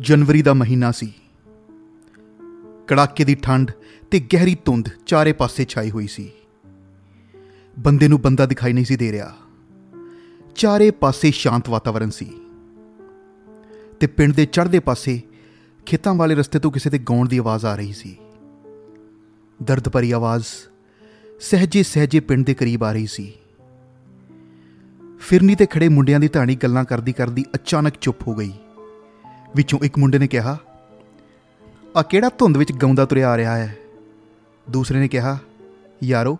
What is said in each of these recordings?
ਜਨਵਰੀ ਦਾ ਮਹੀਨਾ ਸੀ। ਕੜਾਕੇ ਦੀ ਠੰਡ ਤੇ ਗਹਿਰੀ ਧੁੰਦ ਚਾਰੇ ਪਾਸੇ ਛਾਈ ਹੋਈ ਸੀ। ਬੰਦੇ ਨੂੰ ਬੰਦਾ ਦਿਖਾਈ ਨਹੀਂ ਸੀ ਦੇ ਰਿਹਾ। ਚਾਰੇ ਪਾਸੇ ਸ਼ਾਂਤ ਵਾਤਾਵਰਣ ਸੀ। ਤੇ ਪਿੰਡ ਦੇ ਚੜ੍ਹਦੇ ਪਾਸੇ ਖੇਤਾਂ ਵਾਲੇ ਰਸਤੇ ਤੋਂ ਕਿਸੇ ਦੇ ਗਾਉਣ ਦੀ ਆਵਾਜ਼ ਆ ਰਹੀ ਸੀ। ਦਰਦ ਭਰੀ ਆਵਾਜ਼ ਸਹਜੇ ਸਹਜੇ ਪਿੰਡ ਦੇ ਕਰੀਬ ਆ ਰਹੀ ਸੀ। ਫਿਰਨੀ ਤੇ ਖੜੇ ਮੁੰਡਿਆਂ ਦੀ ਧਾਣੀ ਗੱਲਾਂ ਕਰਦੀ ਕਰਦੀ ਅਚਾਨਕ ਚੁੱਪ ਹੋ ਗਈ। ਵਿੱਚੋਂ ਇੱਕ ਮੁੰਡੇ ਨੇ ਕਿਹਾ ਆ ਕਿਹੜਾ ਧੁੰਦ ਵਿੱਚ ਗਾਉਂਦਾ ਤੁਰਿਆ ਆ ਰਿਹਾ ਹੈ? ਦੂਸਰੇ ਨੇ ਕਿਹਾ ਯਾਰੋ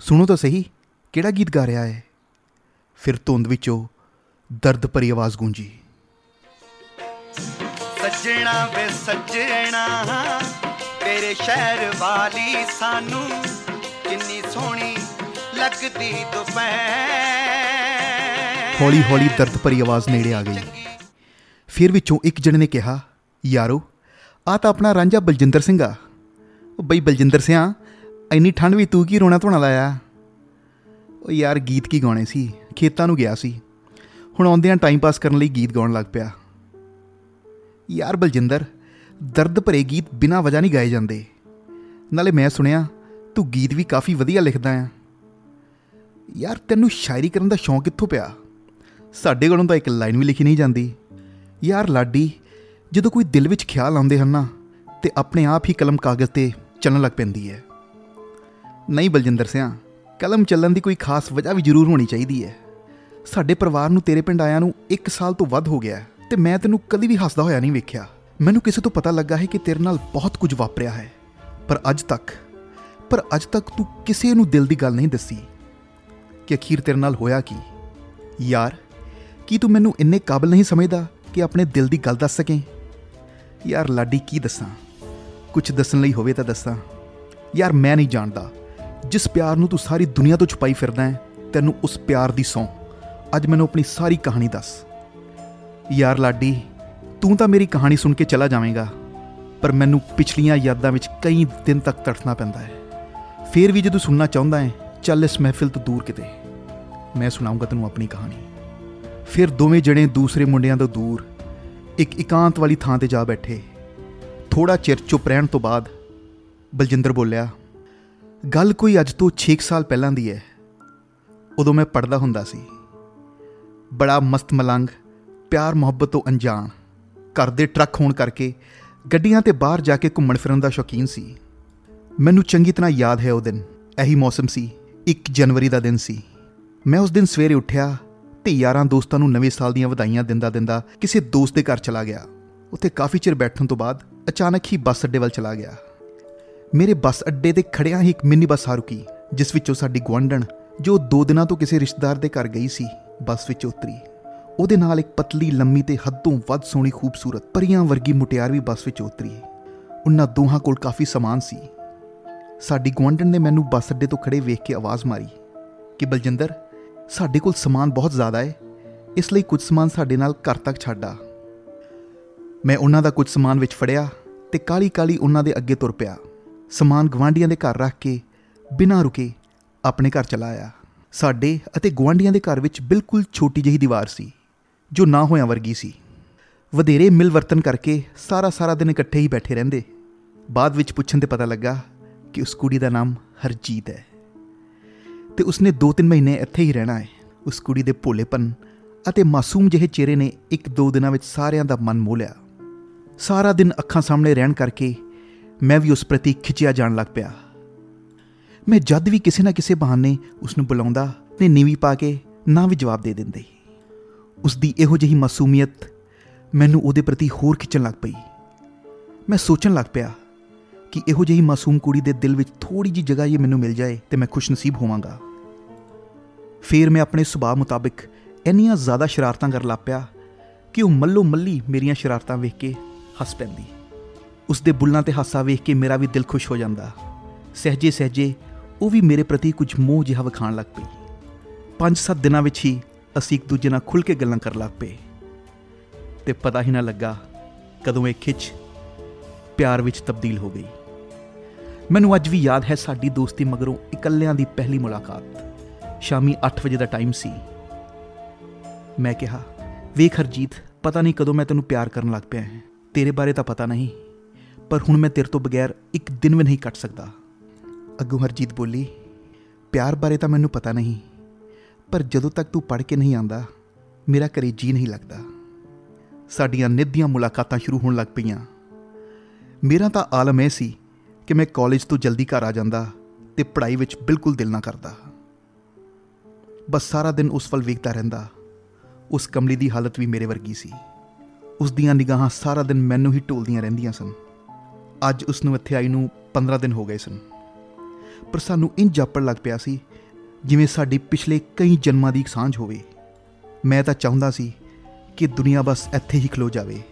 ਸੁਣੋ ਤਾਂ ਸਹੀ ਕਿਹੜਾ ਗੀਤ ਗਾ ਰਿਹਾ ਹੈ? ਫਿਰ ਧੁੰਦ ਵਿੱਚੋਂ ਦਰਦ ਭਰੀ ਆਵਾਜ਼ ਗੂੰਜੀ। ਸੱਜਣਾ ਵੇ ਸੱਜਣਾ ਤੇਰੇ ਸ਼ਹਿਰ ਵਾਲੀ ਸਾਨੂੰ ਕਿੰਨੀ ਸੋਹਣੀ ਲੱਗਦੀ ਦੁਪਹਿਰ। ਹੌਲੀ ਹੌਲੀ ਦਰਦ ਭਰੀ ਆਵਾਜ਼ ਨੇੜੇ ਆ ਗਈ। ਫਿਰ ਵਿੱਚੋਂ ਇੱਕ ਜਣੇ ਨੇ ਕਿਹਾ, ਯਾਰੋ ਆ ਤਾਂ ਆਪਣਾ ਰਾਂਝਾ ਬਲਜਿੰਦਰ ਸਿੰਘ ਆ। ਉਹ ਬਈ ਬਲਜਿੰਦਰ ਸਿਆ, ਇੰਨੀ ਠੰਡ ਵੀ ਤੂੰ ਕੀ ਰੋਣਾ ਧੋਣਾ ਲਾਇਆ? ਉਹ ਯਾਰ ਗੀਤ ਕੀ ਗਾਉਣੇ ਸੀ? ਖੇਤਾਂ ਨੂੰ ਗਿਆ ਸੀ। ਹੁਣ ਆਉਂਦਿਆਂ ਟਾਈਮ ਪਾਸ ਕਰਨ ਲਈ ਗੀਤ ਗਾਉਣ ਲੱਗ ਪਿਆ। ਯਾਰ ਬਲਜਿੰਦਰ, ਦਰਦ ਭਰੇ ਗੀਤ ਬਿਨਾਂ ਵਜ੍ਹਾ ਨਹੀਂ ਗਾਏ ਜਾਂਦੇ। ਨਾਲੇ ਮੈਂ ਸੁਣਿਆ, ਤੂੰ ਗੀਤ ਵੀ ਕਾਫੀ ਵਧੀਆ ਲਿਖਦਾ ਆ। ਯਾਰ ਤੈਨੂੰ ਸ਼ਾਇਰੀ ਕਰਨ ਦਾ ਸ਼ੌਂਕ ਕਿੱਥੋਂ ਪਿਆ? ਸਾਡੇ ਕੋਲੋਂ ਤਾਂ ਇੱਕ ਲਾਈਨ ਵੀ ਲਿਖੀ ਨਹੀਂ ਜਾਂਦੀ। ਯਾਰ ਲਾਡੀ, ਜਦੋਂ ਕੋਈ ਦਿਲ ਵਿੱਚ ਖਿਆਲ ਆਉਂਦੇ ਹਨ ਨਾ, ਤੇ ਆਪਣੇ ਆਪ ਹੀ ਕਲਮ ਕਾਗਜ਼ ਤੇ ਚੱਲਣ ਲੱਗ ਪੈਂਦੀ ਹੈ। ਨਹੀਂ ਬਲਜਿੰਦਰ ਸਿਆ, ਕਲਮ ਚੱਲਣ ਦੀ ਕੋਈ ਖਾਸ ਵਜ੍ਹਾ ਵੀ ਜ਼ਰੂਰ ਹੋਣੀ ਚਾਹੀਦੀ ਹੈ। ਸਾਡੇ ਪਰਿਵਾਰ ਨੂੰ ਤੇਰੇ ਪਿੰਡ ਆਇਆਂ ਨੂੰ 1 ਸਾਲ ਤੋਂ ਵੱਧ ਹੋ ਗਿਆ ਹੈ, ਤੇ ਮੈਂ ਤੈਨੂੰ ਕਦੀ ਵੀ ਹੱਸਦਾ ਹੋਇਆ ਨਹੀਂ ਵੇਖਿਆ। ਮੈਨੂੰ ਕਿਸੇ ਤੋਂ ਪਤਾ ਲੱਗਾ ਹੈ ਕਿ ਤੇਰੇ ਨਾਲ ਬਹੁਤ ਕੁਝ ਵਾਪਰਿਆ ਹੈ। ਪਰ ਅੱਜ ਤੱਕ, ਪਰ ਅੱਜ ਤੱਕ ਤੂੰ ਕਿਸੇ ਨੂੰ ਦਿਲ ਦੀ ਗੱਲ ਨਹੀਂ ਦੱਸੀ। ਕਿ ਅਖੀਰ ਤੇਰੇ ਨਾਲ ਹੋਇਆ ਕੀ? ਯਾਰ, ਕੀ ਤੂੰ ਮੈਨੂੰ ਇੰਨੇ ਕਾਬਲ ਨਹੀਂ ਸਮਝਦਾ ਕਿ ਆਪਣੇ ਦਿਲ ਦੀ ਗੱਲ ਦੱਸ ਸਕੇ? ਯਾਰ ਲਾਡੀ ਕੀ ਦੱਸਾਂ? ਕੁਝ ਦੱਸਣ ਲਈ ਹੋਵੇ ਤਾਂ ਦੱਸਾਂ। ਯਾਰ ਮੈਂ ਨਹੀਂ ਜਾਣਦਾ। ਜਿਸ ਪਿਆਰ ਨੂੰ ਤੂੰ ਸਾਰੀ ਦੁਨੀਆ ਤੋਂ ਛੁਪਾਈ ਫਿਰਦਾ ਹੈ, ਤੈਨੂੰ ਉਸ ਪਿਆਰ ਦੀ ਸੌਂ। ਅੱਜ ਮੈਨੂੰ ਆਪਣੀ ਸਾਰੀ ਕਹਾਣੀ ਦੱਸ। ਯਾਰ ਲਾਡੀ, ਤੂੰ ਤਾਂ ਮੇਰੀ ਕਹਾਣੀ ਸੁਣ ਕੇ ਚਲਾ ਜਾਵੇਂਗਾ। ਪਰ ਮੈਨੂੰ ਪਿਛਲੀਆਂ ਯਾਦਾਂ ਵਿੱਚ ਕਈ ਦਿਨ ਤੱਕ ਤੜਫਣਾ ਪੈਂਦਾ ਹੈ। ਫੇਰ ਵੀ ਜੇ ਤੂੰ ਸੁਣਨਾ ਚਾਹੁੰਦਾ ਹੈ, ਚੱਲ ਇਸ ਮਹਿਫਿਲ ਤੋਂ ਦੂਰ ਕਿਤੇ। ਮੈਂ ਸੁਣਾਉਂਗਾ ਤੈਨੂੰ ਆਪਣੀ ਕਹਾਣੀ। ਫਿਰ ਦੋਵੇਂ ਜਣੇ ਦੂਸਰੇ ਮੁੰਡਿਆਂ ਤੋਂ ਦੂਰ, ਇੱਕ ਇਕਾਂਤ ਵਾਲੀ ਥਾਂ ਤੇ ਜਾ ਬੈਠੇ। ਥੋੜਾ ਚਿਰ ਚੁੱਪ ਰਹਿਣ ਤੋਂ ਬਾਅਦ ਬਲਜਿੰਦਰ ਬੋਲਿਆ, ਗੱਲ ਕੋਈ ਅੱਜ ਤੋਂ 6 ਸਾਲ ਪਹਿਲਾਂ ਦੀ ਹੈ। ਉਦੋਂ ਮੈਂ ਪੜਦਾ ਹੁੰਦਾ ਸੀ। ਬੜਾ ਮਸਤ ਮਲੰਗ, ਪਿਆਰ ਮੁਹੱਬਤ ਤੋਂ ਅਣਜਾਣ। ਘਰ ਦੇ ਟਰੱਕ ਹੋਣ ਕਰਕੇ ਗੱਡੀਆਂ ਤੇ ਬਾਹਰ ਜਾ ਕੇ ਘੁੰਮਣ ਫਿਰਨ ਦਾ ਸ਼ੌਕੀਨ ਸੀ। ਮੈਨੂੰ ਚੰਗੀ ਤਰ੍ਹਾਂ ਯਾਦ ਹੈ ਉਹ ਦਿਨ। ਇਹੀ ਮੌਸਮ ਸੀ 1 ਜਨਵਰੀ ਦਾ ਦਿਨ ਸੀ। ਮੈਂ ਉਸ ਦਿਨ ਸਵੇਰੇ ਉੱਠਿਆ ਤੇ ਯਾਰਾਂ ਦੋਸਤਾਂ ਨੂੰ ਨਵੇਂ ਸਾਲ ਦੀਆਂ ਵਧਾਈਆਂ ਦਿੰਦਾ ਦਿੰਦਾ ਕਿਸੇ ਦੋਸਤ ਦੇ ਘਰ ਚਲਾ ਗਿਆ। ਉੱਥੇ ਕਾਫੀ ਚਿਰ ਬੈਠਣ ਤੋਂ ਬਾਅਦ ਅਚਾਨਕ ਹੀ ਬੱਸ ਅੱਡੇ ਵੱਲ ਚਲਾ ਗਿਆ। ਮੇਰੇ ਬੱਸ ਅੱਡੇ ਤੇ ਖੜਿਆਂ ਹੀ ਇੱਕ ਮਿੰਨੀ ਬੱਸ ਆ ਰੁਕੀ, ਜਿਸ ਵਿੱਚੋਂ ਸਾਡੀ ਗੁਆਂਢਣ, ਜੋ ਦੋ ਦਿਨਾਂ ਤੋਂ ਕਿਸੇ ਰਿਸ਼ਤੇਦਾਰ ਦੇ ਘਰ ਗਈ ਸੀ, ਬੱਸ ਵਿੱਚ ਉਤਰੀ। ਉਹਦੇ ਨਾਲ ਇੱਕ ਪਤਲੀ ਲੰਮੀ ਤੇ ਹੱਦੋਂ ਵੱਧ ਸੋਹਣੀ ਖੂਬਸੂਰਤ ਪਰੀਆਂ ਵਰਗੀ ਮੁਟਿਆਰ ਵੀ ਬੱਸ ਵਿੱਚ ਉਤਰੀ। ਉਹਨਾਂ ਦੋਹਾਂ ਕੋਲ ਕਾਫੀ ਸਮਾਨ ਸੀ। ਸਾਡੀ ਗੁਆਂਢਣ ਨੇ ਮੈਨੂੰ ਬੱਸ ਅੱਡੇ ਤੋਂ ਖੜੇ ਵੇਖ ਕੇ ਆਵਾਜ਼ ਮਾਰੀ ਕਿ, ਬਲਜਿੰਦਰ ਸਾਡੇ ਕੋਲ ਸਮਾਨ ਬਹੁਤ ਜ਼ਿਆਦਾ ਹੈ ਇਸ ਲਈ ਕੁਝ ਸਮਾਨ ਸਾਡੇ ਨਾਲ ਘਰ ਤੱਕ ਛੱਡ ਆ। ਮੈਂ ਉਹਨਾਂ ਦਾ ਕੁਝ ਸਮਾਨ ਵਿੱਚ ਫੜਿਆ ਤੇ ਕਾਲੀ ਕਾਲੀ ਉਹਨਾਂ ਦੇ ਅੱਗੇ ਤੁਰ ਪਿਆ। ਸਮਾਨ ਗਵਾਂਡੀਆਂ ਦੇ ਘਰ ਰੱਖ ਕੇ, ਬਿਨਾਂ ਰੁਕੇ, ਆਪਣੇ ਘਰ ਚਲਾ ਆਇਆ ਸਾਡੇ ਅਤੇ ਗਵਾਂਡੀਆਂ ਦੇ ਘਰ ਵਿੱਚ ਬਿਲਕੁਲ ਛੋਟੀ ਜਿਹੀ ਦੀਵਾਰ ਸੀ, ਜੋ ਨਾ ਹੋਇਆਂ ਵਰਗੀ ਸੀ। ਵਧੇਰੇ ਮਿਲ ਵਰਤਨ ਕਰਕੇ ਸਾਰਾ ਸਾਰਾ ਦਿਨ ਇਕੱਠੇ ਹੀ ਬੈਠੇ ਰਹਿੰਦੇ। ਬਾਅਦ ਵਿੱਚ ਪੁੱਛਣ ਤੇ ਪਤਾ ਲੱਗਾ ਕਿ ਉਸ ਕੁੜੀ ਦਾ ਨਾਮ ਹਰਜੀਤ ਹੈ। ਤੇ ਉਸਨੇ 2-3 ਮਹੀਨੇ ਇੱਥੇ ਹੀ ਰਹਿਣਾ ਹੈ। ਉਸ ਕੁੜੀ ਦੇ ਭੋਲੇਪਨ ਅਤੇ ਮਾਸੂਮ ਜਿਹੇ ਚਿਹਰੇ ਨੇ ਇੱਕ ਦੋ ਦਿਨਾਂ ਵਿੱਚ ਸਾਰਿਆਂ ਦਾ ਮਨ ਮੋਹ ਲਿਆ। ਸਾਰਾ ਦਿਨ ਅੱਖਾਂ ਸਾਹਮਣੇ ਰਹਿਣ ਕਰਕੇ ਮੈਂ ਵੀ ਉਸ ਪ੍ਰਤੀ ਖਿੱਚਿਆ ਜਾਣ ਲੱਗ ਪਿਆ। ਮੈਂ ਜਦ ਵੀ ਕਿਸੇ ਨਾ ਕਿਸੇ ਬਹਾਨੇ ਉਸ ਨੂੰ ਬੁਲਾਉਂਦਾ ਤੇ ਨੀਵੀਂ ਪਾ ਕੇ ਨਾ ਵੀ ਜਵਾਬ ਦੇ ਦਿੰਦੀ। ਉਸ ਦੀ ਇਹੋ ਜਿਹੀ ਮਾਸੂਮੀਅਤ ਮੈਨੂੰ ਉਹਦੇ ਪ੍ਰਤੀ ਹੋਰ ਖਿੱਚਣ ਲੱਗ ਪਈ। ਮੈਂ ਸੋਚਣ ਲੱਗ ਪਿਆ ਕਿ ਇਹੋ ਜਿਹੀ ਮਾਸੂਮ ਕੁੜੀ ਦੇ ਦਿਲ ਵਿੱਚ ਥੋੜੀ ਜੀ ਜਗ੍ਹਾ ਇਹ ਮੈਨੂੰ ਮਿਲ ਜਾਏ ਤੇ ਮੈਂ ਖੁਸ਼ਨਸੀਬ ਹੋਵਾਂਗਾ। ਫਿਰ ਮੈਂ ਆਪਣੇ ਸੁਭਾਅ ਮੁਤਾਬਿਕ ਇੰਨੀਆਂ ਜ਼ਿਆਦਾ ਸ਼ਰਾਰਤਾਂ ਕਰਨ ਲੱਗ ਪਿਆ ਕਿ ਉਹ ਮੱਲੋ ਮੱਲੀ ਮੇਰੀਆਂ ਸ਼ਰਾਰਤਾਂ ਵੇਖ ਕੇ ਹੱਸ ਪੈਂਦੀ। ਉਸ ਦੇ ਬੁੱਲਾਂ ਤੇ ਹਾਸਾ ਵੇਖ ਕੇ ਮੇਰਾ ਵੀ ਦਿਲ ਖੁਸ਼ ਹੋ ਜਾਂਦਾ। ਸਹਜੇ ਸਹਜੇ ਉਹ ਵੀ ਮੇਰੇ ਪ੍ਰਤੀ ਕੁਝ ਮੋਹ ਜਿਹਾ ਵਿਖਾਣ ਲੱਗ ਪਈ। ਪੰਜ ਸੱਤ ਦਿਨਾਂ ਵਿੱਚ ਹੀ ਅਸੀਂ ਇੱਕ ਦੂਜੇ ਨਾਲ ਖੁੱਲ ਕੇ ਗੱਲਾਂ ਕਰਨ ਲੱਗ ਪਏ। ਤੇ ਪਤਾ ਹੀ ਨਾ ਲੱਗਾ ਕਦੋਂ ਇਹ ਖਿੱਚ ਪਿਆਰ ਵਿੱਚ ਤਬਦੀਲ ਹੋ ਗਈ। ਮੈਨੂੰ ਅੱਜ ਵੀ ਯਾਦ ਹੈ ਸਾਡੀ ਦੋਸਤੀ ਮਗਰੋਂ ਇਕੱਲਿਆਂ ਦੀ ਪਹਿਲੀ ਮੁਲਾਕਾਤ। ਸ਼ਾਮੀ 8 ਵਜੇ ਦਾ ਟਾਈਮ ਸੀ। ਮੈਂ ਕਿਹਾ, ਵੇਖ ਹਰਜੀਤ, ਪਤਾ ਨਹੀਂ ਕਦੋਂ ਮੈਂ ਤੈਨੂੰ ਪਿਆਰ ਕਰਨ ਲੱਗ ਪਿਆ ਹਾਂ। ਤੇਰੇ ਬਾਰੇ ਤਾਂ ਪਤਾ ਨਹੀਂ, ਪਰ ਹੁਣ ਮੈਂ ਤੇਰੇ ਤੋਂ ਬਗੈਰ ਇੱਕ ਦਿਨ ਵੀ ਨਹੀਂ ਕੱਟ ਸਕਦਾ। ਅੱਗੋਂ ਹਰਜੀਤ ਬੋਲੀ, ਪਿਆਰ ਬਾਰੇ ਤਾਂ ਮੈਨੂੰ ਪਤਾ ਨਹੀਂ, ਪਰ ਜਦੋਂ ਤੱਕ ਤੂੰ ਪੜ੍ਹ ਕੇ ਨਹੀਂ ਆਂਦਾ ਮੇਰਾ ਘਰੇ ਜੀ ਨਹੀਂ ਲੱਗਦਾ। ਸਾਡੀਆਂ ਨਿੱਧ ਦੀਆਂ ਮੁਲਾਕਾਤਾਂ ਸ਼ੁਰੂ ਹੋਣ ਲੱਗ ਪਈਆਂ। ਮੇਰਾ ਤਾਂ ਆਲਮ ਇਹ ਸੀ ਕਿ ਮੈਂ ਕਾਲਜ ਤੋਂ ਜਲਦੀ ਘਰ ਆ ਜਾਂਦਾ ਤੇ ਪੜ੍ਹਾਈ ਵਿੱਚ ਬਿਲਕੁਲ ਦਿਲ ਨਾ ਕਰਦਾ। ਬਸ ਸਾਰਾ ਦਿਨ ਉਸ ਵੱਲ ਵੇਖਦਾ ਰਹਿੰਦਾ। ਉਸ ਕਮਲੀ ਦੀ ਹਾਲਤ ਵੀ ਮੇਰੇ ਵਰਗੀ ਸੀ। ਉਸ ਦੀਆਂ ਨਿਗਾਹਾਂ ਸਾਰਾ ਦਿਨ ਮੈਨੂੰ ਹੀ ਢੋਲਦੀਆਂ ਰਹਿੰਦੀਆਂ ਸਨ। ਅੱਜ ਉਸ ਨੂੰ ਇੱਥੇ ਆਈ ਨੂੰ 15 ਦਿਨ ਹੋ ਗਏ ਸਨ। ਪਰ ਸਾਨੂੰ ਇੰਜ ਜਾਪਣ ਲੱਗ ਪਿਆ ਸੀ, ਜਿਵੇਂ ਸਾਡੀ ਪਿਛਲੇ ਕਈ ਜਨਮਾਂ ਦੀ ਸਾਂਝ ਹੋਵੇ। ਮੈਂ ਤਾਂ ਚਾਹੁੰਦਾ ਸੀ ਕਿ ਦੁਨੀਆ ਬਸ ਇੱਥੇ ਹੀ ਖਲੋ ਜਾਵੇ।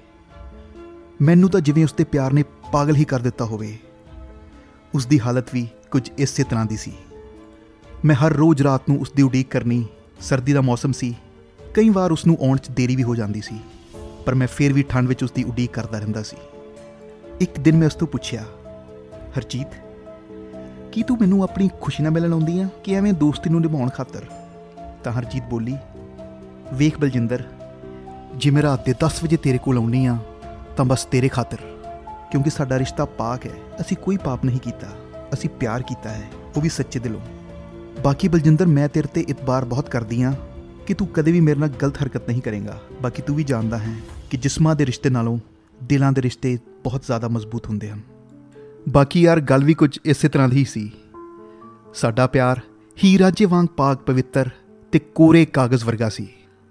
ਮੈਨੂੰ ਤਾਂ ਜਿਵੇਂ ਉਸਦੇ ਪਿਆਰ ਨੇ ਪਾਗਲ ਹੀ ਕਰ ਦਿੱਤਾ ਹੋਵੇ। ਉਸ ਦੀ ਹਾਲਤ ਵੀ ਕੁਝ ਇਸੇ ਤਰ੍ਹਾਂ ਦੀ ਸੀ। ਮੈਂ ਹਰ ਰੋਜ਼ ਰਾਤ ਨੂੰ ਉਸ ਦੀ ਉਡੀਕ ਕਰਨੀ, ਸਰਦੀ ਦਾ ਮੌਸਮ ਸੀ। ਕਈ ਵਾਰ ਉਸ ਨੂੰ ਆਉਣ 'ਚ ਦੇਰੀ ਵੀ ਹੋ ਜਾਂਦੀ ਸੀ, ਪਰ ਮੈਂ ਫਿਰ ਵੀ ਠੰਡ ਵਿੱਚ ਉਸ ਦੀ ਉਡੀਕ ਕਰਦਾ ਰਹਿੰਦਾ ਸੀ। ਇੱਕ ਦਿਨ ਮੈਂ ਉਸ ਤੋਂ ਪੁੱਛਿਆ, ਹਰਜੀਤ, ਕੀ ਤੂੰ ਮੈਨੂੰ ਆਪਣੀ ਖੁਸ਼ੀ ਨਾਲ ਮਿਲਣ ਆਉਂਦੀ ਆ ਕਿ ਐਵੇਂ ਦੋਸਤੀ ਨੂੰ ਨਿਭਾਉਣ ਖਾਤਰ? ਤਾਂ ਹਰਜੀਤ ਬੋਲੀ, ਵੇਖ ਬਲਜਿੰਦਰ, ਜੇ ਮੈਂ ਰਾਤ ਦੇ 10 ਵਜੇ ਤੇਰੇ ਕੋਲ ਆਉਣੀ ਆ, ਤਾਂ ਬਸ ਤੇਰੇ ਖਾਤਰ, ਕਿਉਂਕਿ ਸਾਡਾ ਰਿਸ਼ਤਾ ਪਾਕ ਹੈ। ਅਸੀਂ ਕੋਈ ਪਾਪ ਨਹੀਂ ਕੀਤਾ, ਅਸੀਂ ਪਿਆਰ ਕੀਤਾ ਹੈ, ਉਹ ਵੀ ਸੱਚੇ ਦਿਲੋਂ। ਬਾਕੀ ਬਲਜਿੰਦਰ, ਮੈਂ ਤੇਰੇ ਤੇ ਇਤਬਾਰ ਬਹੁਤ ਕਰਦੀ ਆ ਕਿ ਤੂੰ ਕਦੇ ਵੀ ਮੇਰੇ ਨਾਲ ਗਲਤ ਹਰਕਤ ਨਹੀਂ ਕਰੇਗਾ। ਬਾਕੀ ਤੂੰ ਵੀ ਜਾਣਦਾ ਹੈ ਕਿ ਜਿਸਮਾਂ ਦੇ ਰਿਸ਼ਤੇ ਨਾਲੋਂ ਦਿਲਾਂ ਦੇ ਰਿਸ਼ਤੇ ਬਹੁਤ ਜ਼ਿਆਦਾ ਮਜ਼ਬੂਤ ਹੁੰਦੇ ਹਨ। ਬਾਕੀ ਯਾਰ, ਗੱਲ ਵੀ ਕੁਝ ਇਸੇ ਤਰ੍ਹਾਂ ਦੀ ਹੀ ਸੀ। ਸਾਡਾ ਪਿਆਰ ਹੀਰਾ ਜੇ ਵਾਂਗ ਪਾਕ ਪਵਿੱਤਰ ਤੇ ਕੋਰੇ ਕਾਗਜ਼ ਵਰਗਾ ਸੀ।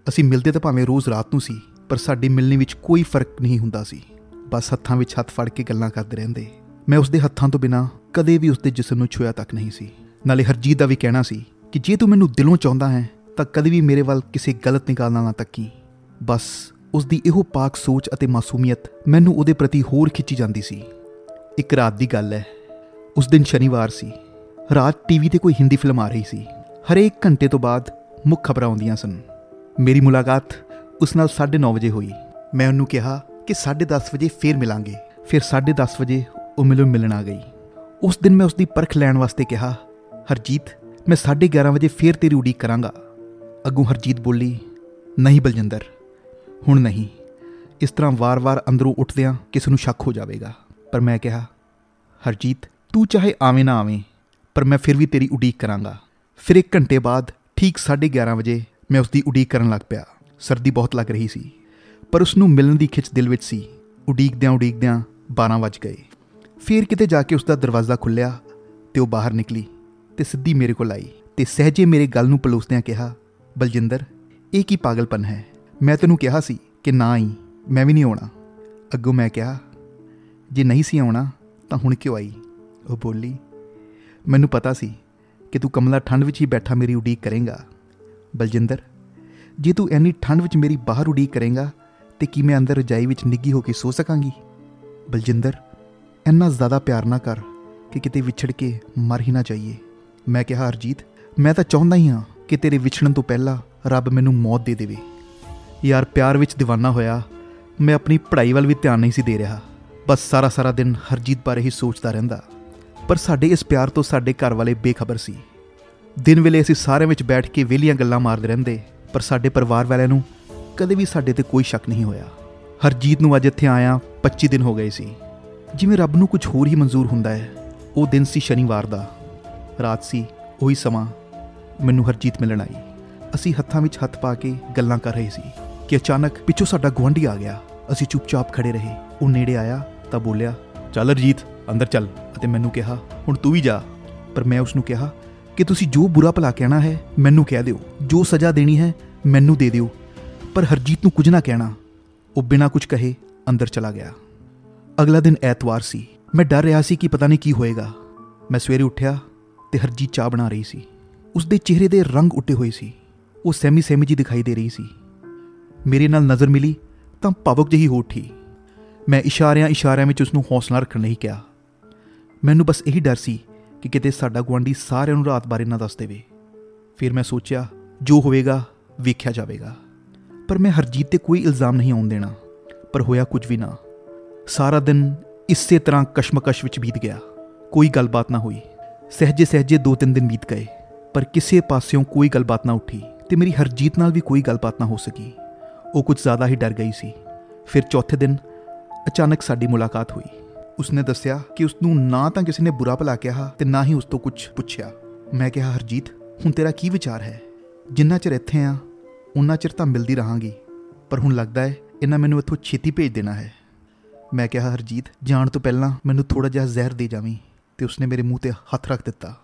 ਅਸੀਂ ਮਿਲਦੇ ਤਾਂ ਭਾਵੇਂ ਰੋਜ਼ ਰਾਤ ਨੂੰ ਸੀ, ਪਰ ਸਾਡੀ ਮਿਲਣੀ ਵਿੱਚ ਕੋਈ ਫ਼ਰਕ ਨਹੀਂ ਹੁੰਦਾ ਸੀ। ਬਸ ਹੱਥਾਂ ਵਿੱਚ ਹੱਥ ਫੜ ਕੇ ਗੱਲਾਂ ਕਰਦੇ ਰਹਿੰਦੇ। ਮੈਂ ਉਸਦੇ ਹੱਥਾਂ ਤੋਂ ਬਿਨਾ ਕਦੇ ਵੀ ਉਸਦੇ ਜਿਸਮ ਨੂੰ ਛੂਇਆ ਤੱਕ ਨਹੀਂ ਸੀ। ਨਾਲੇ ਹਰਜੀਤ ਦਾ ਵੀ ਕਹਿਣਾ ਸੀ ਕਿ ਜੇ ਤੂੰ ਮੈਨੂੰ ਦਿਲੋਂ ਚਾਹੁੰਦਾ ਹੈ, ਤਾਂ ਕਦੇ ਵੀ ਮੇਰੇ ਵੱਲ ਕਿਸੇ ਗਲਤ ਨਿਗਾਹ ਨਾਲ ਨਾ ਤੱਕੀ। ਬਸ ਉਸ ਦੀ ਇਹੋ ਪਾਕ ਸੋਚ ਅਤੇ ਮਾਸੂਮੀਅਤ ਮੈਨੂੰ ਉਹਦੇ ਪ੍ਰਤੀ ਹੋਰ ਖਿੱਚੀ ਜਾਂਦੀ ਸੀ। ਇੱਕ ਰਾਤ ਦੀ ਗੱਲ ਹੈ, ਉਸ ਦਿਨ ਸ਼ਨੀਵਾਰ ਸੀ। ਰਾਤ ਟੀਵੀ ਤੇ ਕੋਈ ਹਿੰਦੀ ਫਿਲਮ ਆ ਰਹੀ ਸੀ। ਹਰੇਕ ਘੰਟੇ ਤੋਂ ਬਾਅਦ ਮੁੱਖ ਖਬਰਾਂ ਆਉਂਦੀਆਂ ਸਨ। ਮੇਰੀ ਮੁਲਾਕਾਤ ਉਸ ਨਾਲ 9:30 ਵਜੇ ਹੋਈ। ਮੈਂ ਉਹਨੂੰ ਕਿਹਾ ਕਿ 10:30 ਵਜੇ ਫੇਰ ਮਿਲਾਂਗੇ। ਫਿਰ 10:30 ਵਜੇ ਉਹ ਮੈਨੂੰ ਮਿਲਣ ਆ ਗਈ। ਉਸ ਦਿਨ ਮੈਂ ਉਸ ਦੀ ਪਰਖ ਲੈਣ ਵਾਸਤੇ ਕਿਹਾ ਹਰਜੀਤ, ਮੈਂ 11:30 ਵਜੇ ਫੇਰ ਤੇਰੀ ਉਡੀਕ ਕਰਾਂਗਾ। ਅੱਗੋਂ ਹਰਜੀਤ ਬੋਲੀ, ਨਹੀਂ ਬਲਜਿੰਦਰ, ਹੁਣ ਨਹੀਂ। ਇਸ ਤਰ੍ਹਾਂ ਵਾਰ-ਵਾਰ ਅੰਦਰੋਂ ਉੱਠਦਿਆਂ ਕਿਸ ਨੂੰ ਸ਼ੱਕ ਹੋ ਜਾਵੇਗਾ। ਪਰ ਮੈਂ ਕਿਹਾ, ਹਰਜੀਤ, ਤੂੰ ਚਾਹੇ ਆਵੇਂ ਨਾ ਆਵੇਂ, ਪਰ ਮੈਂ ਫਿਰ ਵੀ ਤੇਰੀ ਉਡੀਕ ਕਰਾਂਗਾ। ਫਿਰ ਇੱਕ ਘੰਟੇ ਬਾਅਦ ਠੀਕ 11:30 ਵਜੇ ਮੈਂ ਉਸ ਦੀ ਉਡੀਕ ਕਰਨ ਲੱਗ ਪਿਆ। ਸਰਦੀ ਬਹੁਤ ਲੱਗ ਰਹੀ ਸੀ, ਪਰ ਉਸ ਨੂੰ ਮਿਲਣ ਦੀ ਖਿੱਚ ਦਿਲ ਵਿੱਚ ਸੀ। ਉਡੀਕਦਿਆਂ ਉਡੀਕਦਿਆਂ 12 ਵੱਜ ਗਏ। ਫਿਰ ਕਿਤੇ ਜਾ ਕੇ ਉਸ ਦਾ ਦਰਵਾਜ਼ਾ ਖੁੱਲਿਆ ਤੇ ਉਹ ਬਾਹਰ ਨਿਕਲੀ। ਤੇ ਸਿੱਧੀ ਮੇਰੇ ਕੋਲ ਆਈ ਤੇ ਸਹਜੇ ਮੇਰੇ ਗੱਲ ਨੂੰ ਪਲੋਸਦਿਆਂ ਕਿਹਾ, ਬਲਜਿੰਦਰ, ਇਹ ਕੀ ਪਾਗਲਪਨ ਹੈ? ਮੈਂ ਤੈਨੂੰ ਕਿਹਾ ਸੀ ਕਿ ਨਾ ਆਈ, ਮੈਂ ਵੀ ਨਹੀਂ ਆਉਣਾ। ਅੱਗੋਂ ਮੈਂ ਕਿਹਾ, ਜੇ ਨਹੀਂ ਸੀ ਆਉਣਾ, ਤਾਂ ਹੁਣ ਕਿਉਂ ਆਈ? ਉਹ ਬੋਲੀ, ਮੈਨੂੰ ਪਤਾ ਸੀ ਕਿ ਤੂੰ ਕਮਲਾ ਠੰਡ ਵਿੱਚ ਹੀ ਬੈਠਾ ਮੇਰੀ ਉਡੀਕ ਕਰੇਗਾ। ਬਲਜਿੰਦਰ, ਜੇ ਤੂੰ ਇੰਨੀ ਠੰਡ ਵਿੱਚ ਮੇਰੀ ਬਾਹਰ ਉਡੀਕ ਕਰੇਗਾ, ਤੇ ਕੀ ਮੈਂ ਅੰਦਰ ਰਜਾਈ ਵਿੱਚ ਨਿੱਗੀ ਹੋ ਕੇ ਸੋ ਸਕਾਂਗੀ? ਬਲਜਿੰਦਰ, ਇੰਨਾ ਜ਼ਿਆਦਾ ਪਿਆਰ ਨਾ ਕਰ ਕਿ ਕਿਤੇ ਵਿਛੜ ਕੇ ਮਰ ਹੀ ਨਾ ਜਾਈਏ। ਮੈਂ ਕਿਹਾ, ਹਰਜੀਤ, ਮੈਂ ਤਾਂ ਚਾਹੁੰਦਾ ਹੀ ਹਾਂ ਕਿ ਤੇਰੇ ਵਿਛੜਨ ਤੋਂ ਪਹਿਲਾਂ ਰੱਬ ਮੈਨੂੰ ਮੌਤ ਦੇ ਦੇਵੇ। ਯਾਰ, ਪਿਆਰ ਵਿੱਚ دیਵਾਨਾ ਹੋਇਆ, ਮੈਂ ਆਪਣੀ ਪੜ੍ਹਾਈ ਵੱਲ ਵੀ ਧਿਆਨ ਨਹੀਂ ਸੀ ਦੇ ਰਿਹਾ। ਬਸ ਸਾਰਾ ਸਾਰਾ ਦਿਨ ਹਰਜੀਤ ਬਾਰੇ ਹੀ ਸੋਚਦਾ ਰਹਿੰਦਾ। ਪਰ ਸਾਡੇ ਇਸ ਪਿਆਰ ਤੋਂ ਸਾਡੇ ਘਰ ਵਾਲੇ ਬੇਖਬਰ ਸੀ। ਦਿਨ ਵੇਲੇ ਅਸੀਂ ਸਾਰਿਆਂ ਵਿੱਚ ਬੈਠ ਕੇ ਵਿਹਲੀਆਂ ਗੱਲਾਂ ਮਾਰਦੇ ਰਹਿੰਦੇ, ਪਰ ਸਾਡੇ ਪਰਿਵਾਰ ਵਾਲਿਆਂ ਨੂੰ ਕਦੇ ਵੀ ਸਾਡੇ ਤੇ ਕੋਈ ਸ਼ੱਕ ਨਹੀਂ ਹੋਇਆ। ਹਰਜੀਤ ਨੂੰ ਅੱਜ ਇੱਥੇ ਆਇਆ 25 ਦਿਨ ਹੋ ਗਏ ਸੀ। ਜਿਵੇਂ ਰੱਬ ਨੂੰ ਕੁਝ ਹੋਰ ਹੀ ਮਨਜ਼ੂਰ ਹੁੰਦਾ ਹੈ, ਉਹ ਦਿਨ ਸੀ ਸ਼ਨੀਵਾਰ ਦਾ। ਰਾਤ ਸੀ, ਉਹੀ ਸਮਾਂ ਮੈਨੂੰ ਹਰਜੀਤ ਮਿਲਣ ਆਈ। ਅਸੀਂ ਹੱਥਾਂ ਵਿੱਚ ਹੱਥ ਪਾ ਕੇ ਗੱਲਾਂ ਕਰ ਰਹੇ ਸੀ ਕਿ ਅਚਾਨਕ ਪਿੱਛੋਂ ਸਾਡਾ ਗੁਆਂਢੀ ਆ ਗਿਆ। ਅਸੀਂ ਚੁੱਪਚਾਪ ਖੜੇ ਰਹੇ। ਉਹ ਨੇੜੇ ਆਇਆ ਤਾਂ ਬੋਲਿਆ, ਚੱਲ ਹਰਜੀਤ, ਅੰਦਰ ਚੱਲ। ਅਤੇ ਮੈਨੂੰ ਕਿਹਾ, ਹੁਣ ਤੂੰ ਵੀ ਜਾ। ਪਰ ਮੈਂ ਉਸ ਨੂੰ ਕਿਹਾ, ਕਿ ਤੁਸੀਂ ਜੋ ਬੁਰਾ ਭਲਾ ਕਹਿਣਾ ਹੈ, ਮੈਨੂੰ ਕਹਿ ਦਿਓ। ਜੋ ਸਜ਼ਾ ਦੇਣੀ ਹੈ, ਮੈਨੂੰ ਦੇ ਦਿਓ। ਪਰ ਹਰਜੀਤ ਨੂੰ ਕੁਝ ਨਾ ਕਹਿਣਾ। ਉਹ ਬਿਨਾਂ ਕੁਝ ਕਹੇ ਅੰਦਰ ਚਲਾ ਗਿਆ। ਅਗਲਾ ਦਿਨ ਐਤਵਾਰ ਸੀ। ਮੈਂ ਡਰ ਰਿਹਾ ਸੀ ਕਿ ਪਤਾ ਨਹੀਂ ਕੀ ਹੋਏਗਾ। ਮੈਂ ਸਵੇਰੇ ਉੱਠਿਆ ਤੇ ਹਰਜੀਤ ਚਾਹ ਬਣਾ ਰਹੀ ਸੀ। ਉਸ ਦੇ ਚਿਹਰੇ ਦੇ ਰੰਗ ਉੱਟੇ ਹੋਏ ਸੀ। ਉਹ ਸੈਮੀ ਸੈਮੀ ਜੀ ਦਿਖਾਈ ਦੇ ਰਹੀ ਸੀ। ਮੇਰੇ ਨਾਲ ਨਜ਼ਰ ਮਿਲੀ ਤਾਂ ਭਾਵੁਕ ਜਿਹੀ ਹੋ ਉੱਠੀ। ਮੈਂ ਇਸ਼ਾਰਿਆਂ ਇਸ਼ਾਰਿਆਂ ਵਿੱਚ ਉਸ ਨੂੰ ਹੌਸਲਾ ਰੱਖਣ ਲਈ ਕਿਹਾ। ਮੈਨੂੰ ਬਸ ਇਹੀ ਡਰ ਸੀ ਕਿ ਕਿਤੇ ਸਾਡਾ ਗੁਆਂਢੀ ਸਾਰਿਆਂ ਨੂੰ ਰਾਤ ਬਾਰੇ ਨਾ ਦੱਸ ਦੇਵੇ। ਫਿਰ ਮੈਂ ਸੋਚਿਆ, ਜੋ ਹੋਵੇਗਾ, ਵੇਖਿਆ ਜਾਵੇਗਾ। ਪਰ ਮੈਂ ਹਰਜੀਤ ਤੇ ਕੋਈ ਇਲਜ਼ਾਮ ਨਹੀਂ ਆਉਣ ਦੇਣਾ। ਪਰ ਹੋਇਆ ਕੁਝ ਵੀ ਨਾ। ਸਾਰਾ ਦਿਨ ਇਸੇ ਤਰ੍ਹਾਂ ਕਸ਼ਮਕਸ਼ ਵਿੱਚ ਬੀਤ ਗਿਆ। ਕੋਈ ਗੱਲਬਾਤ ਨਾ ਹੋਈ। ਸਹਜੇ ਸਹਜੇ ਦੋ ਤਿੰਨ ਦਿਨ ਬੀਤ ਗਏ, ਪਰ ਕਿਸੇ ਪਾਸਿਓਂ ਕੋਈ ਗੱਲਬਾਤ ਨਾ ਉੱਠੀ ਤੇ ਮੇਰੀ ਹਰਜੀਤ ਨਾਲ ਵੀ ਕੋਈ ਗੱਲਬਾਤ ਨਾ ਹੋ ਸਕੀ। ਉਹ ਕੁਝ ਜ਼ਿਆਦਾ ਹੀ ਡਰ ਗਈ ਸੀ। ਫਿਰ ਚੌਥੇ ਦਿਨ ਅਚਾਨਕ ਸਾਡੀ ਮੁਲਾਕਾਤ ਹੋਈ। ਉਸਨੇ ਦੱਸਿਆ ਕਿ ਉਸ ਨੂੰ ਨਾ ਤਾਂ ਕਿਸੇ ਨੇ ਬੁਰਾ ਭਲਾ ਕਿਹਾ ਤੇ ਨਾ ਹੀ ਉਸ ਤੋਂ ਕੁਝ ਪੁੱਛਿਆ। ਮੈਂ ਕਿਹਾ, ਹਰਜੀਤ, ਹੁਣ ਤੇਰਾ ਕੀ ਵਿਚਾਰ ਹੈ? ਜਿੰਨਾ ਚਿਰ ਇੱਥੇ ਆ ਉਨਾ ਚਿਰ ਤਾਂ ਮਿਲਦੀ ਰਹਾਂਗੀ। ਪਰ ਹੁਣ ਲੱਗਦਾ ਹੈ, ਇਹਨਾਂ ਮੈਨੂੰ ਇੱਥੋਂ ਛੇਤੀ ਭੇਜ ਦੇਣਾ ਹੈ। ਮੈਂ ਕਿਹਾ, ਹਰਜੀਤ, ਜਾਣ ਤੋਂ ਪਹਿਲਾਂ ਮੈਨੂੰ ਥੋੜਾ ਜਿਹਾ ਜ਼ਹਿਰ ਦੇ ਜਾਵੀਂ। ਤੇ ਉਸਨੇ ਮੇਰੇ ਮੂੰਹ ਤੇ ਹੱਥ ਰੱਖ ਦਿੱਤਾ।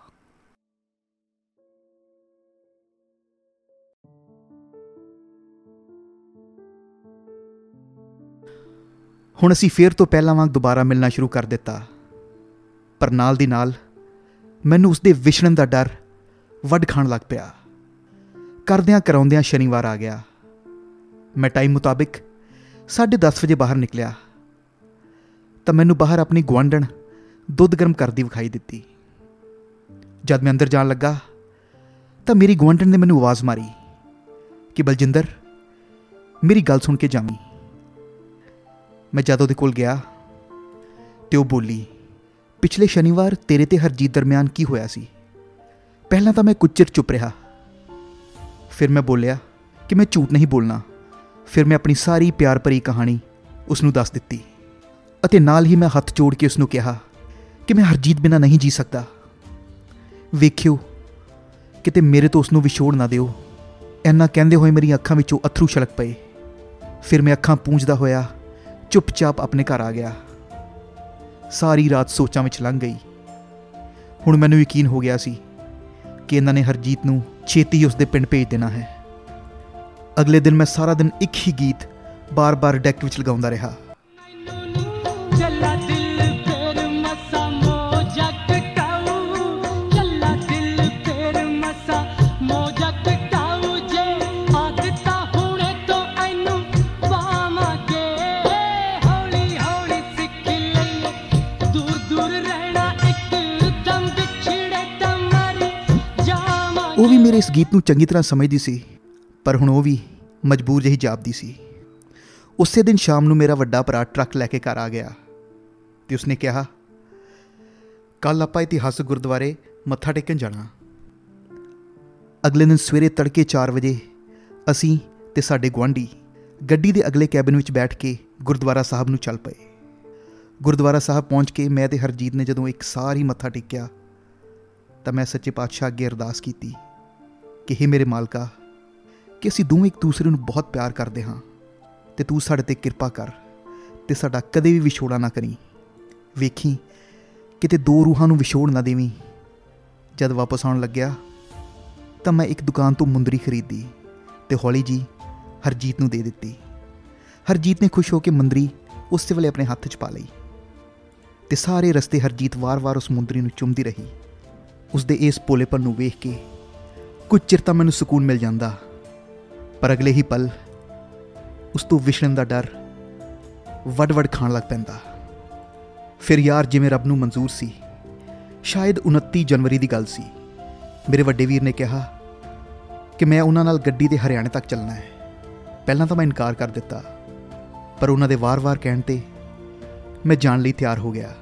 ਹੁਣ ਅਸੀਂ ਫੇਰ ਤੋਂ ਪਹਿਲਾਂ ਵਾਂਗ ਦੁਬਾਰਾ ਮਿਲਣਾ ਸ਼ੁਰੂ ਕਰ ਦਿੱਤਾ। ਪਰ ਨਾਲ ਦੀ ਨਾਲ ਮੈਨੂੰ ਉਸਦੇ ਵਿਛੜਨ ਦਾ ਡਰ ਵੱਡ ਖਾਣ ਲੱਗ ਪਿਆ। ਕਰਦਿਆਂ ਕਰਾਉਂਦਿਆਂ ਸ਼ਨੀਵਾਰ ਆ ਗਿਆ। ਮੈਂ ਟਾਈਮ ਮੁਤਾਬਿਕ 10:30 ਵਜੇ ਬਾਹਰ ਨਿਕਲਿਆ। ਤਾਂ ਮੈਨੂੰ ਬਾਹਰ ਆਪਣੀ ਗੁਆਂਢਣ ਦੁੱਧ ਗਰਮ ਕਰਦੀ ਵਿਖਾਈ ਦਿੱਤੀ। ਜਦ ਮੈਂ ਅੰਦਰ ਜਾਣ ਲੱਗਾ, ਤਾਂ ਮੇਰੀ ਗੁਆਂਢਣ ਨੇ ਮੈਨੂੰ ਆਵਾਜ਼ ਮਾਰੀ ਕਿ, ਬਲਜਿੰਦਰ, ਮੇਰੀ ਗੱਲ ਸੁਣ ਕੇ ਜਾਵੀਂ। ਮੈਂ ਜਦ ਉਹਦੇ ਕੋਲ ਗਿਆ, ਤੇ ਉਹ ਬੋਲੀ, ਪਿਛਲੇ ਸ਼ਨੀਵਾਰ ਤੇਰੇ ਤੇ ਹਰਜੀਤ ਦਰਮਿਆਨ ਕੀ ਹੋਇਆ ਸੀ? ਪਹਿਲਾਂ ਤਾਂ ਮੈਂ ਕੁਝ ਚਿਰ ਚੁੱਪ ਰਿਹਾ। ਫਿਰ ਮੈਂ ਬੋਲਿਆ ਕਿ ਮੈਂ ਝੂਠ ਨਹੀਂ ਬੋਲਣਾ। ਫਿਰ ਮੈਂ ਆਪਣੀ ਸਾਰੀ ਪਿਆਰ ਭਰੀ ਕਹਾਣੀ ਉਸ ਨੂੰ ਦੱਸ ਦਿੱਤੀ ਅਤੇ ਨਾਲ ਹੀ ਮੈਂ ਹੱਥ ਜੋੜ ਕੇ ਉਸ ਨੂੰ ਕਿਹਾ ਕਿ ਮੈਂ ਹਰਜੀਤ ਬਿਨਾਂ ਨਹੀਂ ਜੀ ਸਕਦਾ। ਵੇਖਿਓ, ਕਿਤੇ ਮੇਰੇ ਤੋਂ ਉਸ ਨੂੰ ਵਿਛੋੜ ਨਾ ਦਿਓ। ਐਨਾ ਕਹਿੰਦੇ ਹੋਏ ਮੇਰੀਆਂ ਅੱਖਾਂ ਵਿੱਚੋਂ ਅਥਰੂ ਛਲਕ ਪਏ। ਫਿਰ ਮੈਂ ਅੱਖਾਂ ਪੂੰਝਦਾ ਹੋਇਆ ਚੁੱਪਚਾਪ ਆਪਣੇ ਘਰ ਆ ਗਿਆ। ਸਾਰੀ ਰਾਤ ਸੋਚਾਂ ਵਿੱਚ ਲੰਘ ਗਈ। ਹੁਣ ਮੈਨੂੰ ਯਕੀਨ ਹੋ ਗਿਆ ਸੀ ਕਿ ਇਹਨਾਂ ਨੇ ਹਰਜੀਤ ਨੂੰ ਛੇਤੀ ਹੀ ਉਸਦੇ ਪਿੰਡ ਭੇਜ ਦੇਣਾ ਹੈ। ਅਗਲੇ ਦਿਨ ਮੈਂ ਸਾਰਾ ਦਿਨ ਇੱਕ ਹੀ ਗੀਤ ਬਾਰ-ਬਾਰ ਡੈਕ ਵਿੱਚ ਲਗਾਉਂਦਾ ਰਿਹਾ। ਗੀਤ ਨੂੰ ਚੰਗੀ ਤਰ੍ਹਾਂ ਸਮਝਦੀ ਸੀ, ਪਰ ਹੁਣ ਉਹ ਵੀ ਮਜਬੂਰ ਜਿਹੀ ਜਾਪਦੀ ਸੀ। ਉਸੇ ਦਿਨ ਸ਼ਾਮ ਨੂੰ ਮੇਰਾ ਵੱਡਾ ਭਰਾ ਟਰੱਕ ਲੈ ਕੇ ਘਰ ਆ ਗਿਆ ਤੇ ਉਸਨੇ ਕਿਹਾ ਕੱਲ ਆਪਾਂ ਇਤਿਹਾਸਕ ਗੁਰਦੁਆਰੇ ਮੱਥਾ ਟੇਕਣ ਜਾਣਾ। ਅਗਲੇ ਦਿਨ ਸਵੇਰੇ ਤੜਕੇ 4 ਵਜੇ ਅਸੀਂ ਤੇ ਸਾਡੇ ਗੁਆਂਢੀ ਗੱਡੀ ਦੇ ਅਗਲੇ ਕੈਬਿਨ ਵਿੱਚ ਬੈਠ ਕੇ ਗੁਰਦੁਆਰਾ ਸਾਹਿਬ ਨੂੰ ਚੱਲ ਪਏ। ਗੁਰਦੁਆਰਾ ਸਾਹਿਬ ਪਹੁੰਚ ਕੇ ਮੈਂ ਤੇ ਹਰਜੀਤ ਨੇ ਜਦੋਂ ਇੱਕ ਸਾਰੀ ਮੱਥਾ ਟੇਕਿਆ, ਤਾਂ ਮੈਂ ਸੱਚੇ ਪਾਤਸ਼ਾਹ ਅੱਗੇ ਅਰਦਾਸ ਕੀਤੀ। ਕਿ हे ਮੇਰੇ ਮਾਲਕਾ, ਕਿ ਅਸੀਂ ਦੋਵੇਂ ਇੱਕ ਦੂਸਰੇ ਨੂੰ ਬਹੁਤ ਪਿਆਰ ਕਰਦੇ ਹਾਂ, ਤੇ ਤੂੰ ਸਾਡੇ ਤੇ ਕਿਰਪਾ ਕਰ, ਤੇ ਸਾਡਾ ਕਦੇ ਵੀ ਵਿਛੋੜਾ ਨਾ ਕਰੀ। ਵੇਖੀ, ਕਿਤੇ ਦੋ ਰੂਹਾਂ ਨੂੰ ਵਿਛੋੜ ਨਾ ਦੇਵੀਂ। ਜਦ ਵਾਪਸ ਆਉਣ ਲੱਗਿਆ, ਤਾਂ ਮੈਂ ਇੱਕ ਦੁਕਾਨ ਤੋਂ ਮੁੰਦਰੀ ਖਰੀਦੀ, ਤੇ ਹੌਲੀ ਜੀ ਹਰਜੀਤ ਨੂੰ ਦੇ ਦਿੱਤੀ। ਹਰਜੀਤ ਨੇ ਖੁਸ਼ ਹੋ ਕੇ ਮੁੰਦਰੀ ਉਸੇ ਵੇਲੇ ਆਪਣੇ ਹੱਥ 'ਚ ਪਾ ਲਈ, ਤੇ ਸਾਰੇ ਰਸਤੇ ਹਰਜੀਤ ਵਾਰ-ਵਾਰ ਉਸ ਮੁੰਦਰੀ ਨੂੰ ਚੁੰਮਦੀ ਰਹੀ। ਉਸਦੇ ਇਸ ਭੋਲੇਪਨ ਨੂੰ ਵੇਖ ਕੇ ਕੁਝ ਚਿਰ ਤਾਂ ਮੈਨੂੰ ਸਕੂਨ ਮਿਲ ਜਾਂਦਾ, ਪਰ ਅਗਲੇ ਹੀ ਪਲ ਉਸ ਤੋਂ ਵਿਛੜਨ ਦਾ ਡਰ ਵੱਡ-ਵੱਡ ਖਾਣ ਲੱਗ ਪੈਂਦਾ। ਫਿਰ ਯਾਰ ਜਿਵੇਂ ਰੱਬ ਨੂੰ ਮਨਜ਼ੂਰ ਸੀ, ਸ਼ਾਇਦ 29 ਜਨਵਰੀ ਦੀ ਗੱਲ ਸੀ। ਮੇਰੇ ਵੱਡੇ ਵੀਰ ਨੇ ਕਿਹਾ ਕਿ ਮੈਂ ਉਹਨਾਂ ਨਾਲ ਗੱਡੀ ਦੇ ਹਰਿਆਣੇ ਤੱਕ ਚੱਲਣਾ ਹੈ। ਪਹਿਲਾਂ ਤਾਂ ਮੈਂ ਇਨਕਾਰ ਕਰ ਦਿੱਤਾ, ਪਰ ਉਹਨਾਂ ਦੇ ਵਾਰ-ਵਾਰ ਕਹਿਣ ਤੇ ਮੈਂ ਜਾਣ ਲਈ ਤਿਆਰ ਹੋ ਗਿਆ।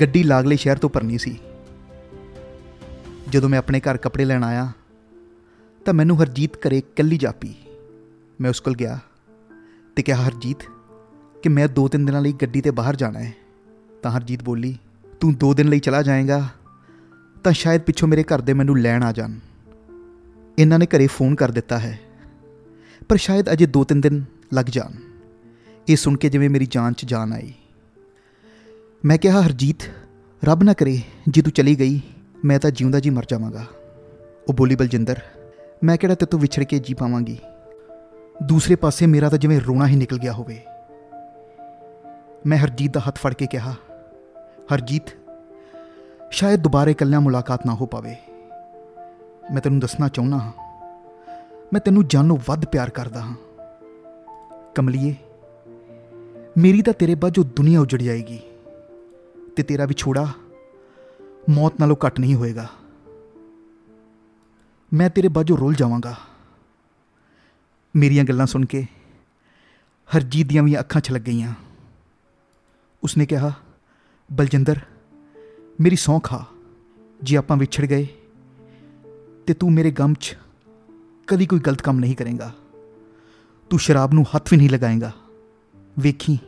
ਗੱਡੀ ਲਾਗਲੇ ਸ਼ਹਿਰ ਤੋਂ ਭਰਨੀ ਸੀ। ਜਦੋਂ ਮੈਂ ਆਪਣੇ ਘਰ ਕੱਪੜੇ ਲੈਣ ਆਇਆ, ਤਾਂ ਮੈਨੂੰ ਹਰਜੀਤ ਘਰੇ ਇਕੱਲੀ ਜਾਪੀ ਮੈਂ ਉਸ ਕੋਲ ਗਿਆ ਤੇ ਕਿਹਾ, ਹਰਜੀਤ, ਕਿ ਮੈਂ ਦੋ ਤਿੰਨ ਦਿਨਾਂ ਲਈ ਗੱਡੀ ਤੇ ਬਾਹਰ ਜਾਣਾ ਹੈ। ਤਾਂ ਹਰਜੀਤ ਬੋਲੀ, ਤੂੰ ਦੋ ਦਿਨ ਲਈ ਚਲਾ ਜਾਏਗਾ, ਤਾਂ ਸ਼ਾਇਦ ਪਿੱਛੋਂ ਮੇਰੇ ਘਰ ਦੇ ਮੈਨੂੰ ਲੈਣ ਆ ਜਾਣ। ਇਹਨਾਂ ਨੇ ਘਰੇ ਫੋਨ ਕਰ ਦਿੱਤਾ ਹੈ, ਪਰ ਸ਼ਾਇਦ ਅਜੇ ਦੋ ਤਿੰਨ ਦਿਨ ਲੱਗ ਜਾਣ। ਇਹ ਸੁਣ ਕੇ ਜਿਵੇਂ ਮੇਰੀ ਜਾਨ 'ਚ ਜਾਨ ਆਈ। ਮੈਂ ਕਿਹਾ, ਹਰਜੀਤ, ਰੱਬ ਨਾ ਕਰੇ, ਜੇ ਤੂੰ ਚਲੀ ਗਈ ਮੈਂ ਤਾਂ ਜਿਉਂਦਾ ਜੀ ਮਰ ਜਾਵਾਂਗਾ। ਉਹ ਬੋਲੀ, ਬਲਜਿੰਦਰ, ਮੈਂ ਕਿਹੜਾ ਤੇਤੋਂ ਵਿਛੜ ਕੇ ਜੀ ਪਾਵਾਂਗੀ? ਦੂਸਰੇ ਪਾਸੇ ਮੇਰਾ ਤਾਂ ਜਿਵੇਂ ਰੋਣਾ ਹੀ ਨਿਕਲ ਗਿਆ ਹੋਵੇ। ਮੈਂ ਹਰਜੀਤ ਦਾ ਹੱਥ ਫੜ ਕੇ ਕਿਹਾ, ਹਰਜੀਤ, ਸ਼ਾਇਦ ਦੁਬਾਰੇ ਇਕੱਲਿਆਂ ਮੁਲਾਕਾਤ ਨਾ ਹੋ ਪਾਵੇ। ਮੈਂ ਤੈਨੂੰ ਦੱਸਣਾ ਚਾਹੁੰਦਾ ਹਾਂ। ਮੈਂ ਤੈਨੂੰ ਜਾਨੋਂ ਵੱਧ ਪਿਆਰ ਕਰਦਾ ਹਾਂ। ਕਮਲੀਏ, ਮੇਰੀ ਤਾਂ ਤੇਰੇ ਬਾਝੋਂ ਦੁਨੀਆ ਉਜੜ ਜਾਏਗੀ, ਤੇ ਤੇਰਾ ਵਿਛੋੜਾ ਮੌਤ ਨਾਲੋਂ ਘੱਟ ਨਹੀਂ ਹੋਏਗਾ। ਮੈਂ ਤੇਰੇ ਬਾਝੋਂ ਰੁੱਲ ਜਾਵਾਂਗਾ। ਮੇਰੀਆਂ ਗੱਲਾਂ ਸੁਣ ਕੇ ਹਰਜੀਤ ਦੀਆਂ ਵੀ ਅੱਖਾਂ ਛਲਕ ਗਈਆਂ। ਉਸਨੇ ਕਿਹਾ, ਬਲਜਿੰਦਰ, ਮੇਰੀ ਸਹੁੰ ਖਾ ਜੇ ਆਪਾਂ ਵਿਛੜ ਗਏ, ਤੇ ਤੂੰ ਮੇਰੇ ਗਮ 'ਚ ਕਦੀ ਕੋਈ ਗਲਤ ਕੰਮ ਨਹੀਂ ਕਰੇਗਾ। ਤੂੰ ਸ਼ਰਾਬ ਨੂੰ ਹੱਥ ਵੀ ਨਹੀਂ ਲਗਾਏਗਾ। ਵੇਖੀ,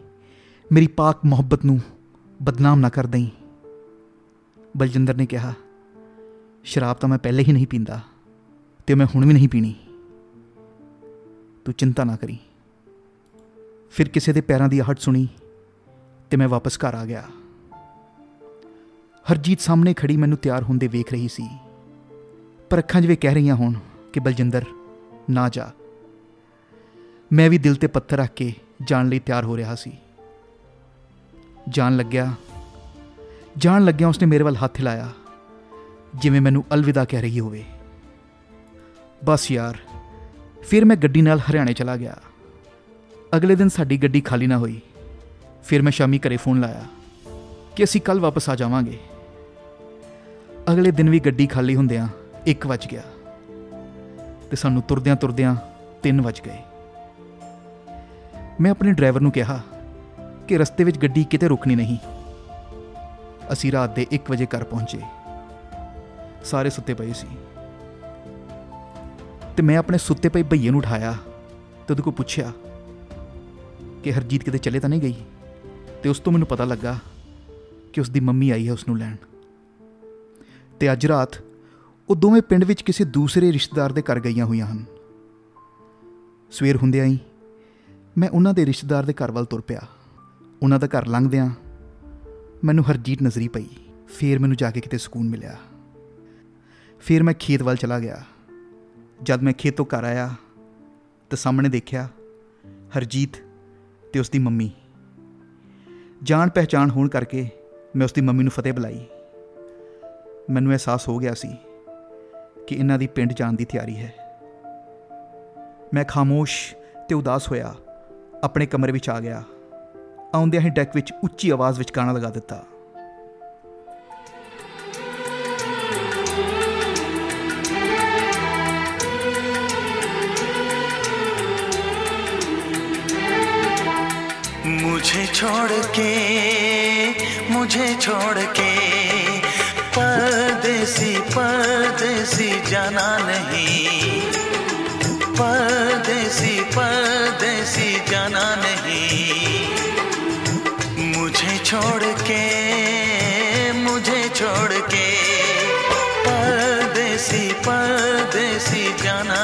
ਮੇਰੀ ਪਾਕ ਮੁਹੱਬਤ ਨੂੰ ਬਦਨਾਮ ਨਾ ਕਰ ਦਈ। ਬਲਜਿੰਦਰ ਨੇ ਕਿਹਾ, ਸ਼ਰਾਬ ਤਾਂ ਮੈਂ ਪਹਿਲੇ ਹੀ ਨਹੀਂ ਪੀਂਦਾ ਤੇ ਮੈਂ ਹੁਣ ਵੀ ਨਹੀਂ ਪੀਣੀ। ਤੂੰ ਚਿੰਤਾ ਨਾ ਕਰੀ। ਫਿਰ ਕਿਸੇ ਦੇ ਪੈਰਾਂ ਦੀ ਆਹਟ ਸੁਣੀ ਤੇ ਮੈਂ ਵਾਪਸ ਘਰ ਆ ਗਿਆ। ਹਰਜੀਤ ਸਾਹਮਣੇ ਖੜੀ ਮੈਨੂੰ ਤਿਆਰ ਹੁੰਦੇ ਵੇਖ ਰਹੀ ਸੀ। ਪਰ ਅੱਖਾਂ ਜਿਵੇਂ ਕਹਿ ਰਹੀਆਂ ਹੋਣ ਕਿ ਬਲਜਿੰਦਰ, ਨਾ ਜਾ। ਮੈਂ ਵੀ ਦਿਲ ਤੇ ਪੱਥਰ ਰੱਖ ਕੇ ਜਾਣ ਲਈ ਤਿਆਰ ਹੋ ਰਿਹਾ ਸੀ। ਜਾਣ ਲੱਗਿਆ ਜਾਣ ਲੱਗਿਆ ਉਸਨੇ ਮੇਰੇ ਵੱਲ ਹੱਥ ਹਿਲਾਇਆ, ਜਿਵੇਂ ਮੈਨੂੰ ਅਲਵਿਦਾ ਕਹਿ ਰਹੀ ਹੋਵੇ। ਬਸ ਯਾਰ, ਫਿਰ ਮੈਂ ਗੱਡੀ ਨਾਲ ਹਰਿਆਣੇ ਚਲਾ ਗਿਆ। ਅਗਲੇ ਦਿਨ ਸਾਡੀ ਗੱਡੀ ਖਾਲੀ ਨਾ ਹੋਈ, ਫਿਰ ਮੈਂ ਸ਼ਾਮੀ ਘਰੇ ਫੋਨ ਲਾਇਆ ਕਿ ਅਸੀਂ ਕੱਲ ਵਾਪਸ ਆ ਜਾਵਾਂਗੇ। ਅਗਲੇ ਦਿਨ ਵੀ ਗੱਡੀ ਖਾਲੀ ਹੁੰਦਿਆਂ 1 ਵਜ ਗਿਆ ਤੇ ਸਾਨੂੰ ਤੁਰਦਿਆਂ ਤੁਰਦਿਆਂ 3 ਵਜ ਗਏ। ਮੈਂ ਆਪਣੇ ਡਰਾਈਵਰ ਨੂੰ ਕਿਹਾ ਕਿ ਰਸਤੇ ਵਿੱਚ ਗੱਡੀ ਕਿਤੇ ਰੁਕਣੀ ਨਹੀਂ। ਅਸੀਂ ਰਾਤ ਦੇ 1 ਵਜੇ ਘਰ ਪਹੁੰਚੇ। ਸਾਰੇ ਸੁੱਤੇ ਪਏ ਸੀ। ਤੇ ਮੈਂ ਆਪਣੇ ਸੁੱਤੇ ਪਏ ਭਈਏ ਨੂੰ ਉਠਾਇਆ ਤੇ ਉਹਦੇ ਕੋਲ ਪੁੱਛਿਆ ਕਿ ਹਰਜੀਤ ਕਿਤੇ ਚਲੇ ਤਾਂ ਨਹੀਂ ਗਈ? ਤੇ ਉਸ ਤੋਂ ਮੈਨੂੰ ਪਤਾ ਲੱਗਾ ਕਿ ਉਸ ਦੀ ਮੰਮੀ ਆਈ ਹੈ ਉਸ ਨੂੰ ਲੈਣ। ਤੇ ਅੱਜ ਰਾਤ ਉਹ ਦੋਵੇਂ ਪਿੰਡ ਵਿੱਚ ਕਿਸੇ ਦੂਸਰੇ ਰਿਸ਼ਤੇਦਾਰ ਦੇ ਘਰ ਗਈਆਂ ਹੋਈਆਂ ਹਨ। ਸਵੇਰ ਹੁੰਦਿਆਂ ਹੀ ਮੈਂ ਉਹਨਾਂ ਦੇ ਰਿਸ਼ਤੇਦਾਰ ਦੇ ਘਰ ਵੱਲ ਤੁਰ ਪਿਆ। ਉਹਨਾਂ ਦਾ ਘਰ ਲੰਘਦਿਆਂ ਮੈਨੂੰ ਹਰਜੀਤ ਨਜ਼ਰੀ ਪਈ। ਫੇਰ ਮੈਨੂੰ ਜਾ ਕੇ ਕਿਤੇ ਸਕੂਨ ਮਿਲਿਆ। ਫਿਰ ਮੈਂ ਖੇਤ ਵੱਲ ਚਲਾ ਗਿਆ। ਜਦ ਮੈਂ ਖੇਤ ਤੋਂ ਘਰ ਆਇਆ ਤਾਂ ਸਾਹਮਣੇ ਦੇਖਿਆ ਹਰਜੀਤ ਤੇ ਉਸ ਦੀ ਮੰਮੀ। ਜਾਣ ਪਹਿਚਾਣ ਹੋਣ ਕਰਕੇ ਮੈਂ ਉਸ ਦੀ ਮੰਮੀ ਨੂੰ ਫਤਿਹ ਬੁਲਾਈ। ਮੈਨੂੰ ਅਹਿਸਾਸ ਹੋ ਗਿਆ ਸੀ ਕਿ ਇਹਨਾਂ ਦੀ ਪਿੰਡ ਜਾਣ ਦੀ ਤਿਆਰੀ ਹੈ। ਮੈਂ ਖਾਮੋਸ਼ ਤੇ ਉਦਾਸ ਹੋਇਆ, ਆਪਣੇ ਕਮਰੇ ਵਿੱਚ ਆ ਗਿਆ। ਆਉਂਦਿਆਂ ਹੀ ਡੈਕ ਵਿੱਚ ਉੱਚੀ ਆਵਾਜ਼ ਵਿੱਚ ਗਾਣਾ ਲਗਾ ਦਿੱਤਾ मुझे छोड़ के मुझे छोड़ के परदेसी परदेसी जाना नहीं परदेसी परदेसी छोड़ के मुझे छोड़ के परदेसी परदेसी जाना